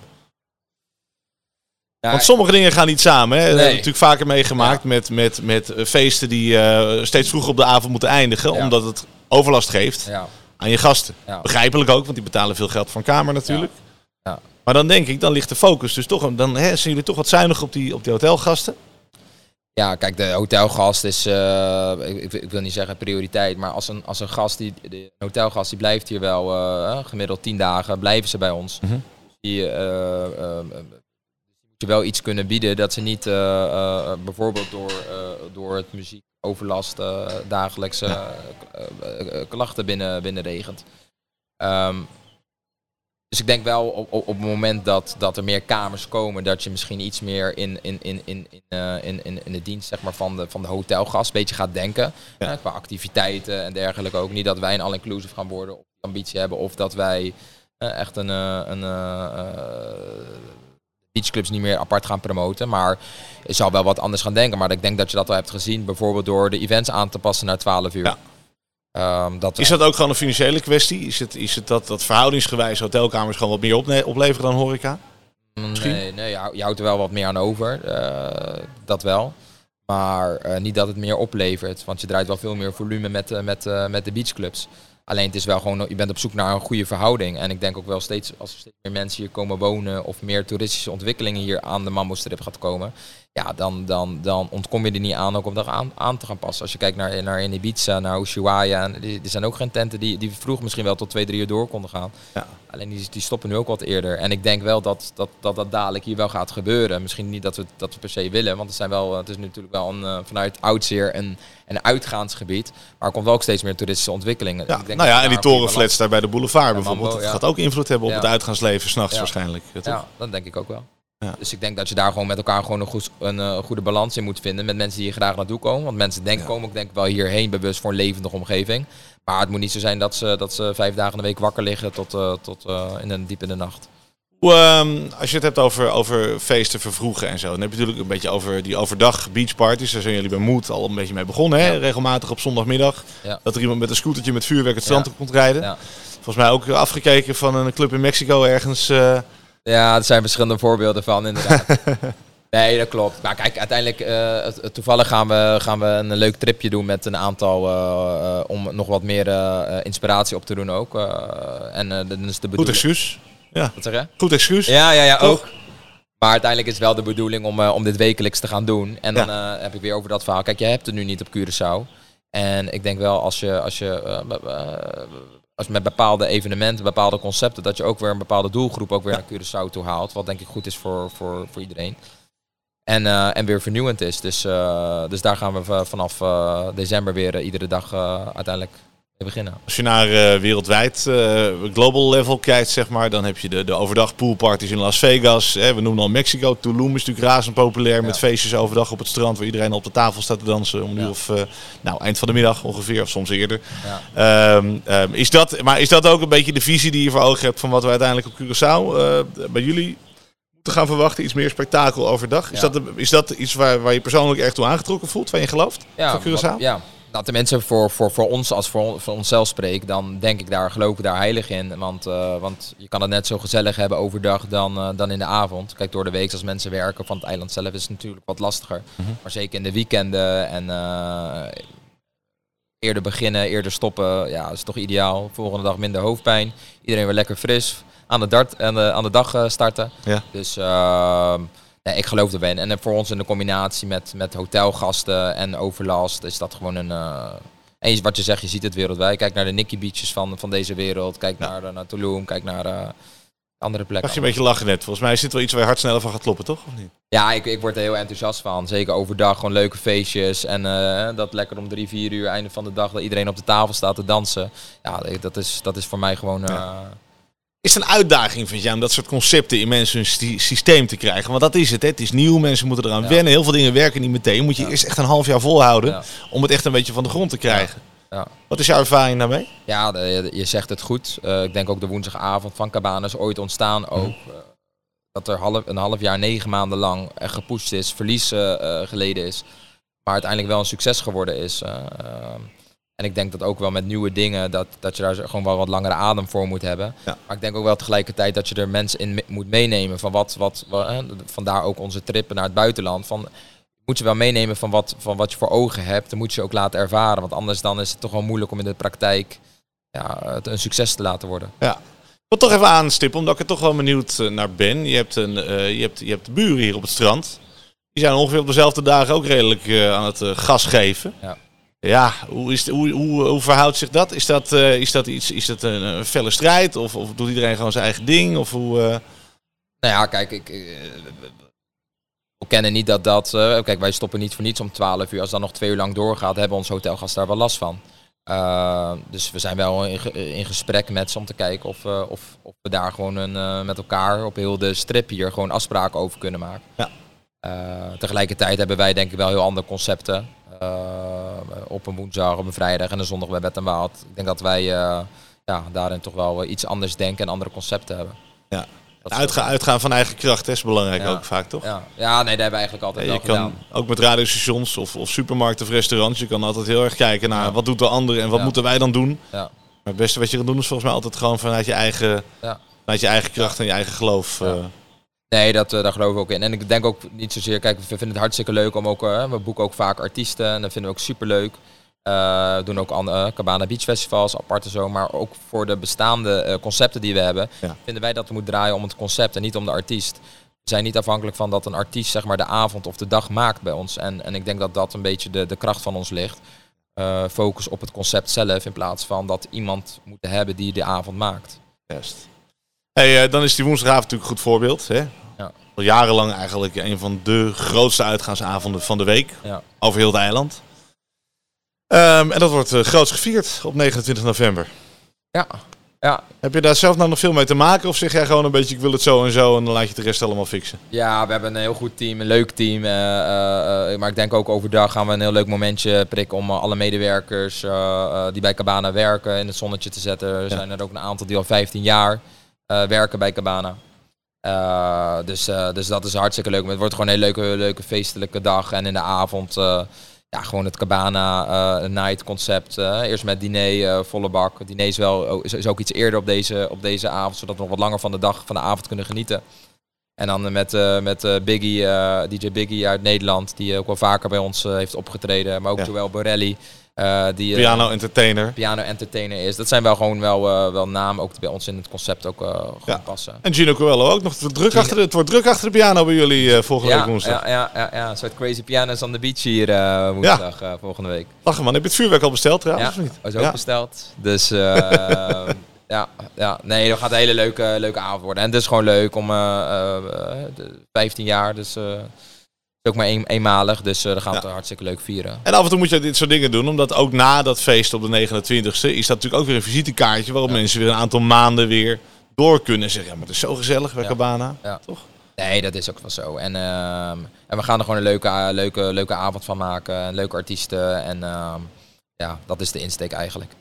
Ja, Want sommige dingen gaan niet samen. Hè? Nee. Dat natuurlijk vaker meegemaakt met, met, met feesten die steeds vroeger op de avond moeten eindigen. Omdat het overlast geeft ja. aan je gasten. Begrijpelijk ook, want die betalen veel geld voor een kamer natuurlijk. Ja. Maar dan denk ik, dan ligt de focus dus toch, dan hè, zijn jullie toch wat zuinig op die, op die hotelgasten. Ja, kijk, de hotelgast is, uh, ik, ik, wil niet zeggen prioriteit, maar als een, als een gast, die, de hotelgast, die blijft hier wel uh, gemiddeld tien dagen, blijven ze bij ons. Mm -hmm. Die uh, moet je wel iets kunnen bieden dat ze niet bijvoorbeeld door, door het muziek overlast, uh, dagelijkse uh, klachten binnen, binnenregent. Um, dus ik denk wel op, op, op, het moment dat, dat er meer kamers komen, dat je misschien iets meer in, in, in, in, in, in, in, in de dienst zeg maar, van, de, van de hotelgast een beetje gaat denken. Ja. qua activiteiten en dergelijke ook. Niet dat wij een all-inclusive gaan worden of ambitie hebben of dat wij echt een, een, beachclubs niet meer apart gaan promoten. Maar je zal wel wat anders gaan denken. Maar ik denk dat je dat al hebt gezien. Bijvoorbeeld door de events aan te passen naar 12 uur. Ja. Um, dat is dat ook gewoon een financiële kwestie? Is het, is het dat, dat verhoudingsgewijs hotelkamers gewoon wat meer op, opleveren dan horeca? Misschien? Nee, nee je, houdt er wel wat meer aan over. Uh, dat wel. Maar uh, niet dat het meer oplevert. Want je draait wel veel meer volume met, uh, met, met de beachclubs. Alleen het is wel gewoon, je bent op zoek naar een goede verhouding. En ik denk ook wel steeds, als er steeds meer mensen hier komen wonen of meer toeristische ontwikkelingen hier aan de Mambo Strip gaat komen, ja, dan, dan, dan ontkom je er niet aan ook om dat aan, aan te gaan passen. Als je kijkt naar, naar in Ibiza, naar Ushuaia, die, die zijn ook geen tenten die, die vroeg misschien wel tot twee, drie uur door konden gaan. Ja. Alleen die, die stoppen nu ook wat eerder. En ik denk wel dat dat, dat, dat dadelijk hier wel gaat gebeuren. Misschien niet dat we dat we per se willen, want het, zijn wel, het is natuurlijk wel een, uh, vanuit oudseer een, een uitgaansgebied. Maar er komt wel ook steeds meer toeristische ontwikkelingen. Ja, ik denk nou ja, en die torenflats daar bij de boulevard bijvoorbeeld. dat gaat ook invloed hebben op het uitgaansleven s'nachts waarschijnlijk. Ja, dat denk ik ook wel. Ja. Dus ik denk dat je daar gewoon met elkaar gewoon een, goed, een goede balans in moet vinden. Met mensen die hier graag naartoe komen. Want mensen denken, komen ook denk ik wel hierheen bewust voor een levendige omgeving. Maar het moet niet zo zijn dat ze, dat ze vijf dagen in de week wakker liggen tot, uh, tot uh, in een diep in de nacht. Um, als je het hebt over, over feesten vervroegen en zo, dan heb je natuurlijk een beetje over die overdag beachparties. Daar zijn jullie bij Moed al een beetje mee begonnen, hè? regelmatig op zondagmiddag. Ja. Dat er iemand met een scootertje met vuurwerk het strand op komt rijden. Volgens mij ook afgekeken van een club in Mexico ergens. Uh... Ja, er zijn verschillende voorbeelden van, inderdaad. (laughs) Nee, dat klopt. Maar kijk, uiteindelijk, uh, toevallig gaan we, gaan we een leuk tripje doen met een aantal, uh, om nog wat meer inspiratie op te doen ook. en dan is de bedoeling... Goed excuus. Ja. Wat zeg je? Goed excuus. Ja, ja, ja, ook. Maar uiteindelijk is wel de bedoeling om, om dit wekelijks te gaan doen. En dan heb ik weer over dat verhaal. Kijk, je hebt het nu niet op Curaçao. En ik denk wel als je, als je als met bepaalde evenementen, bepaalde concepten, dat je ook weer een bepaalde doelgroep ook weer naar Curaçao toe haalt. Wat denk ik goed is voor, voor, voor iedereen. En, uh, en weer vernieuwend is. Dus, uh, dus daar gaan we vanaf uh, december weer iedere dag uiteindelijk beginnen. Als je naar wereldwijd global level kijkt, zeg maar, dan heb je de, de overdag poolparties in Las Vegas. Hè, we noemen al Mexico. Tulum is natuurlijk razend populair met feestjes overdag op het strand waar iedereen op de tafel staat te dansen om nu ja. of nou, eind van de middag ongeveer, of soms eerder. Ja. Um, um, is dat, maar is dat ook een beetje de visie die je voor ogen hebt van wat we uiteindelijk op Curaçao bij jullie te gaan verwachten? Iets meer spektakel overdag? Is, dat, is dat iets waar, waar je persoonlijk echt toe aangetrokken voelt, waar je gelooft? Ja, voor Curaçao? ja. Dat de mensen voor, voor, voor ons als voor, voor onszelf spreken, dan denk ik daar, geloof ik daar heilig in. Want, uh, want je kan het net zo gezellig hebben overdag dan, uh, dan in de avond. Kijk, door de week als mensen werken van het eiland zelf is het natuurlijk wat lastiger. Mm -hmm. Maar zeker in de weekenden en uh, eerder beginnen, eerder stoppen, ja, is toch ideaal. Volgende dag minder hoofdpijn, iedereen weer lekker fris aan de, dart, aan de, aan de dag starten. Ja. Dus ja, ik geloof erbij. En voor ons in de combinatie met, met hotelgasten en overlast is dat gewoon een... Uh, en wat je zegt, je ziet het wereldwijd. Kijk naar de Nicky Beaches van, van deze wereld. Kijk ja. naar, naar Tulum, kijk naar andere plekken. Mag je een beetje lachen net. Volgens mij is dit wel iets waar je hart sneller van gaat kloppen, toch? Of niet? Ja, ik, ik word er heel enthousiast van. Zeker overdag, gewoon leuke feestjes. En uh, dat lekker om drie, vier uur, einde van de dag, dat iedereen op de tafel staat te dansen. Ja, dat is, dat is voor mij gewoon... Ja. Is het een uitdaging, vind jij, om dat soort concepten in mensen hun systeem te krijgen? Want dat is het, hè? het is nieuw, mensen moeten eraan ja. wennen. Heel veel dingen werken niet meteen. Moet je ja. eerst echt een half jaar volhouden ja. om het echt een beetje van de grond te krijgen. Wat is jouw ervaring daarmee? Ja, je zegt het goed. Uh, ik denk ook de woensdagavond van Cabana is ooit ontstaan ook. Uh, dat er half, een half jaar, negen maanden lang er gepusht is, verlies uh, geleden is. Maar uiteindelijk wel een succes geworden is. En ik denk dat ook wel met nieuwe dingen, dat, dat je daar gewoon wel wat langere adem voor moet hebben. Ja. Maar ik denk ook wel tegelijkertijd dat je er mensen in moet meenemen. Van wat, wat, wat vandaar ook onze trippen naar het buitenland. Van, moet je wel meenemen van wat, van wat je voor ogen hebt. Dan moet je ook laten ervaren. Want anders dan is het toch wel moeilijk om in de praktijk ja, het een succes te laten worden. Ja. Ik wil toch even aanstippen, omdat ik er toch wel benieuwd naar ben. Je hebt, een, uh, je hebt, je hebt de buren hier op het strand. Die zijn ongeveer op dezelfde dagen ook redelijk uh, aan het uh, gas geven. Ja. Ja, hoe, is het, hoe, hoe, hoe verhoudt zich dat? Is dat, uh, is dat, iets, is dat een, een felle strijd? Of, of doet iedereen gewoon zijn eigen ding? Of hoe, uh... Nou ja, kijk, ik, uh, we kennen niet dat dat... kijk, wij stoppen niet voor niets om 12 uur. Als dat nog twee uur lang doorgaat, hebben onze hotelgasten daar wel last van. dus we zijn wel in, in, gesprek met ze om te kijken of, of, of we daar gewoon een, met elkaar op heel de strip hier gewoon afspraken over kunnen maken. Ja. tegelijkertijd hebben wij denk ik wel heel andere concepten. Op een woensdag, op een vrijdag en een zondag bij Bed en. Ik denk dat wij uh, ja, daarin toch wel iets anders denken en andere concepten hebben. Ja. Uitga uitgaan van eigen kracht is belangrijk ja. ook vaak, toch? Ja. ja, nee, dat hebben we eigenlijk altijd ja, wel je kan, gedaan. Ook met radiostations of, of supermarkten of restaurants. Je kan altijd heel erg kijken naar wat doet de ander en wat moeten wij dan doen. Maar het beste wat je kan doen is volgens mij altijd gewoon vanuit je eigen, vanuit je eigen kracht en je eigen geloof... Uh, Nee, dat, uh, daar geloof ik ook in. En ik denk ook niet zozeer, kijk, we vinden het hartstikke leuk om ook, uh, we boeken ook vaak artiesten en dat vinden we ook super leuk. Uh, we doen ook aan Cabana Beach Festivals, aparte zo, maar ook voor de bestaande concepten die we hebben, ja. vinden wij dat we moeten draaien om het concept en niet om de artiest. We zijn niet afhankelijk van dat een artiest zeg maar de avond of de dag maakt bij ons. En, en ik denk dat dat een beetje de, de kracht van ons ligt. focus op het concept zelf in plaats van dat iemand moet hebben die de avond maakt. Juist. Hey, uh, dan is die woensdagavond natuurlijk een goed voorbeeld. Hè? Ja. Al jarenlang eigenlijk een van de grootste uitgaansavonden van de week. Ja. Over heel het eiland. Um, en dat wordt uh, groots gevierd op 29 november. Ja. Ja. Heb je daar zelf nou nog veel mee te maken? Of zeg jij gewoon een beetje, ik wil het zo en zo en dan laat je de rest allemaal fixen? Ja, we hebben een heel goed team, een leuk team. Uh, uh, maar ik denk ook overdag gaan we een heel leuk momentje prikken om alle medewerkers die bij Cabana werken in het zonnetje te zetten. Er zijn er ook een aantal die al 15 jaar werken bij Cabana. dus, dus dat is hartstikke leuk. Maar het wordt gewoon een hele leuke, leuke feestelijke dag. En in de avond ja, gewoon het Cabana uh, Night concept. Uh, eerst met diner, uh, volle bak. Het diner is, wel, is, is, ook iets eerder op deze, op deze avond, zodat we nog wat langer van de dag, van de avond kunnen genieten. En dan met, met Biggie, DJ Biggie uit Nederland, die ook wel vaker bij ons heeft opgetreden. Maar ook ja. Joël Borelli, uh, die, piano uh, entertainer. Piano entertainer is. Dat zijn wel gewoon wel, uh, wel namen ook bij ons in het concept ook goed ja. passen. En Gino Coelho ook nog druk achter de, het wordt druk achter de piano bij jullie volgende week woensdag. Ja, ja, ja, ja, een soort crazy pianos on the beach hier woensdag volgende week. Lachen man, heb je het vuurwerk al besteld trouwens? Ja, of niet? is ook besteld. Dus (laughs) ja, ja, nee, dat gaat een hele leuke, leuke avond worden. En het is gewoon leuk om 15 jaar, dus is ook maar een, eenmalig, dus uh, dan gaan we het hartstikke leuk vieren. En af en toe moet je dit soort dingen doen, omdat ook na dat feest op de 29e is dat natuurlijk ook weer een visitekaartje waarop mensen weer een aantal maanden weer door kunnen zeggen. Ja, maar het is zo gezellig bij Cabana, toch? Nee, dat is ook wel zo. En, uh, en we gaan er gewoon een leuke, leuke, leuke avond van maken. Leuke artiesten. En uh, ja, dat is de insteek eigenlijk.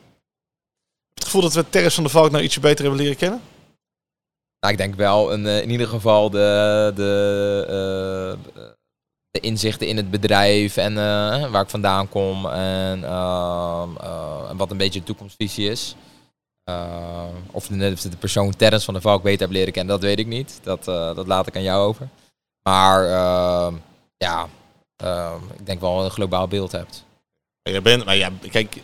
Het gevoel dat we Terres van de Valk nou ietsje beter hebben leren kennen? Nou, ik denk wel een, in ieder geval de, de de inzichten in het bedrijf en uh, waar ik vandaan kom en uh, uh, wat een beetje de toekomstvisie is. of de, de persoon Terrence van de Valk beter heb leren kennen, dat weet ik niet. Dat, dat laat ik aan jou over. Maar ehm, ja, ehm, ik denk wel een globaal beeld hebt. Je bent, maar ja, kijk,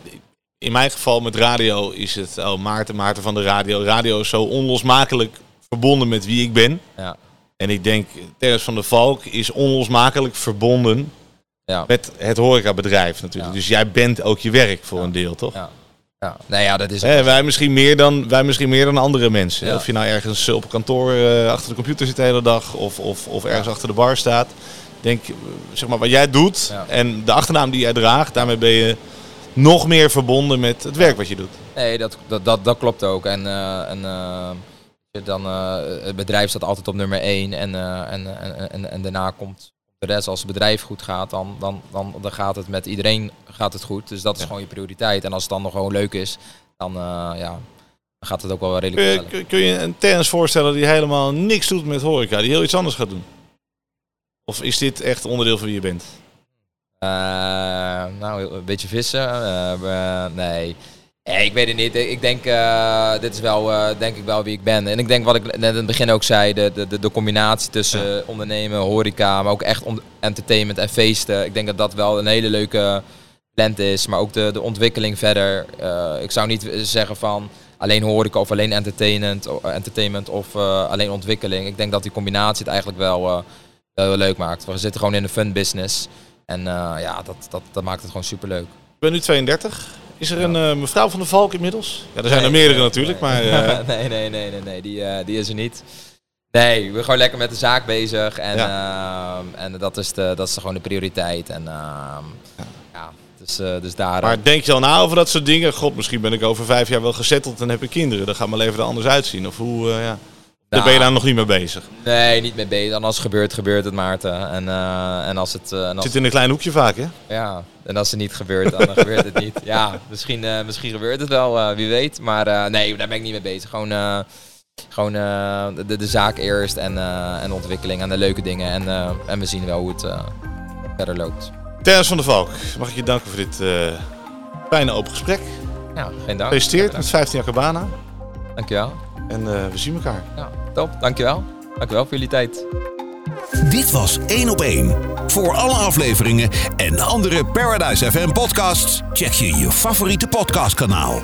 in mijn geval met radio is het, oh Maarten, Maarten van de radio. Radio is zo onlosmakelijk verbonden met wie ik ben. Ja. En ik denk, Terrence van der Valk is onlosmakelijk verbonden ja. met het horecabedrijf natuurlijk. Dus jij bent ook je werk voor een deel, toch? Ja. Ja, nou ja, dat is wij, misschien meer dan, wij misschien meer dan andere mensen. Of je nou ergens op kantoor uh, achter de computer zit de hele dag of, of, of ergens achter de bar staat. Denk, zeg maar, wat jij doet en de achternaam die jij draagt, daarmee ben je nog meer verbonden met het werk wat je doet. Nee, dat, dat, dat, dat klopt ook. En, uh, en uh, dan, uh, het bedrijf staat altijd op nummer 1 en, uh, en, en, en, en, daarna komt de rest. Als het bedrijf goed gaat, dan, dan, dan, dan gaat het met iedereen gaat het goed. Dus dat is gewoon je prioriteit. En als het dan nog gewoon leuk is, dan, uh, ja, dan gaat het ook wel redelijk kun je, kun je een tennis voorstellen die helemaal niks doet met horeca, die heel iets anders gaat doen? Of is dit echt onderdeel van wie je bent? nou, een beetje vissen. nee. Nee, ik weet het niet. Ik denk, uh, dit is wel, uh, denk ik wel wie ik ben. En ik denk wat ik net in het begin ook zei, de, de, de combinatie tussen ondernemen, horeca, maar ook echt entertainment en feesten. Ik denk dat dat wel een hele leuke blend is. Maar ook de, de ontwikkeling verder. Uh, ik zou niet zeggen van alleen horeca of alleen entertainment, entertainment of alleen ontwikkeling. Ik denk dat die combinatie het eigenlijk wel, leuk maakt. We zitten gewoon in een fun business. En ja, dat, dat, dat maakt het gewoon super leuk. Ik ben nu 32. Is er een uh, mevrouw van de Valk inmiddels? Ja, er zijn er meerdere natuurlijk, (laughs) nee. maar... Uh... nee, nee, nee, nee, nee, die, uh, die is er niet. Nee, we zijn gewoon lekker met de zaak bezig en, ja. en dat, is de, dat is gewoon de prioriteit. En, ja. ja. dus, dus daar... Maar denk je al na over dat soort dingen? God, misschien ben ik over vijf jaar wel gezetteld en heb ik kinderen. Dan gaat mijn leven er anders uitzien. Of hoe, ja... Daar ben je daar nog niet mee bezig? Nee, niet mee bezig. En als het gebeurt, gebeurt het, Maarten. En, uh, en als het... Uh, en als... Zit in een klein hoekje vaak, hè? Ja, en als het niet gebeurt, dan gebeurt het niet. Ja, misschien, uh, misschien gebeurt het wel, wie weet. Maar nee, daar ben ik niet mee bezig. Gewoon, gewoon de, de zaak eerst en, en de ontwikkeling en de leuke dingen. En, en we zien wel hoe het verder loopt. Thijs van der Valk, mag ik je danken voor dit fijne open gesprek. Ja, geen dank. Gefeliciteerd met 15 jaar Cabana. Dankjewel. En we zien elkaar. Ja, top. Dankjewel. Dankjewel voor jullie tijd. Dit was 1 op 1. Voor alle afleveringen en andere Paradise FM podcasts check je je favoriete podcastkanaal.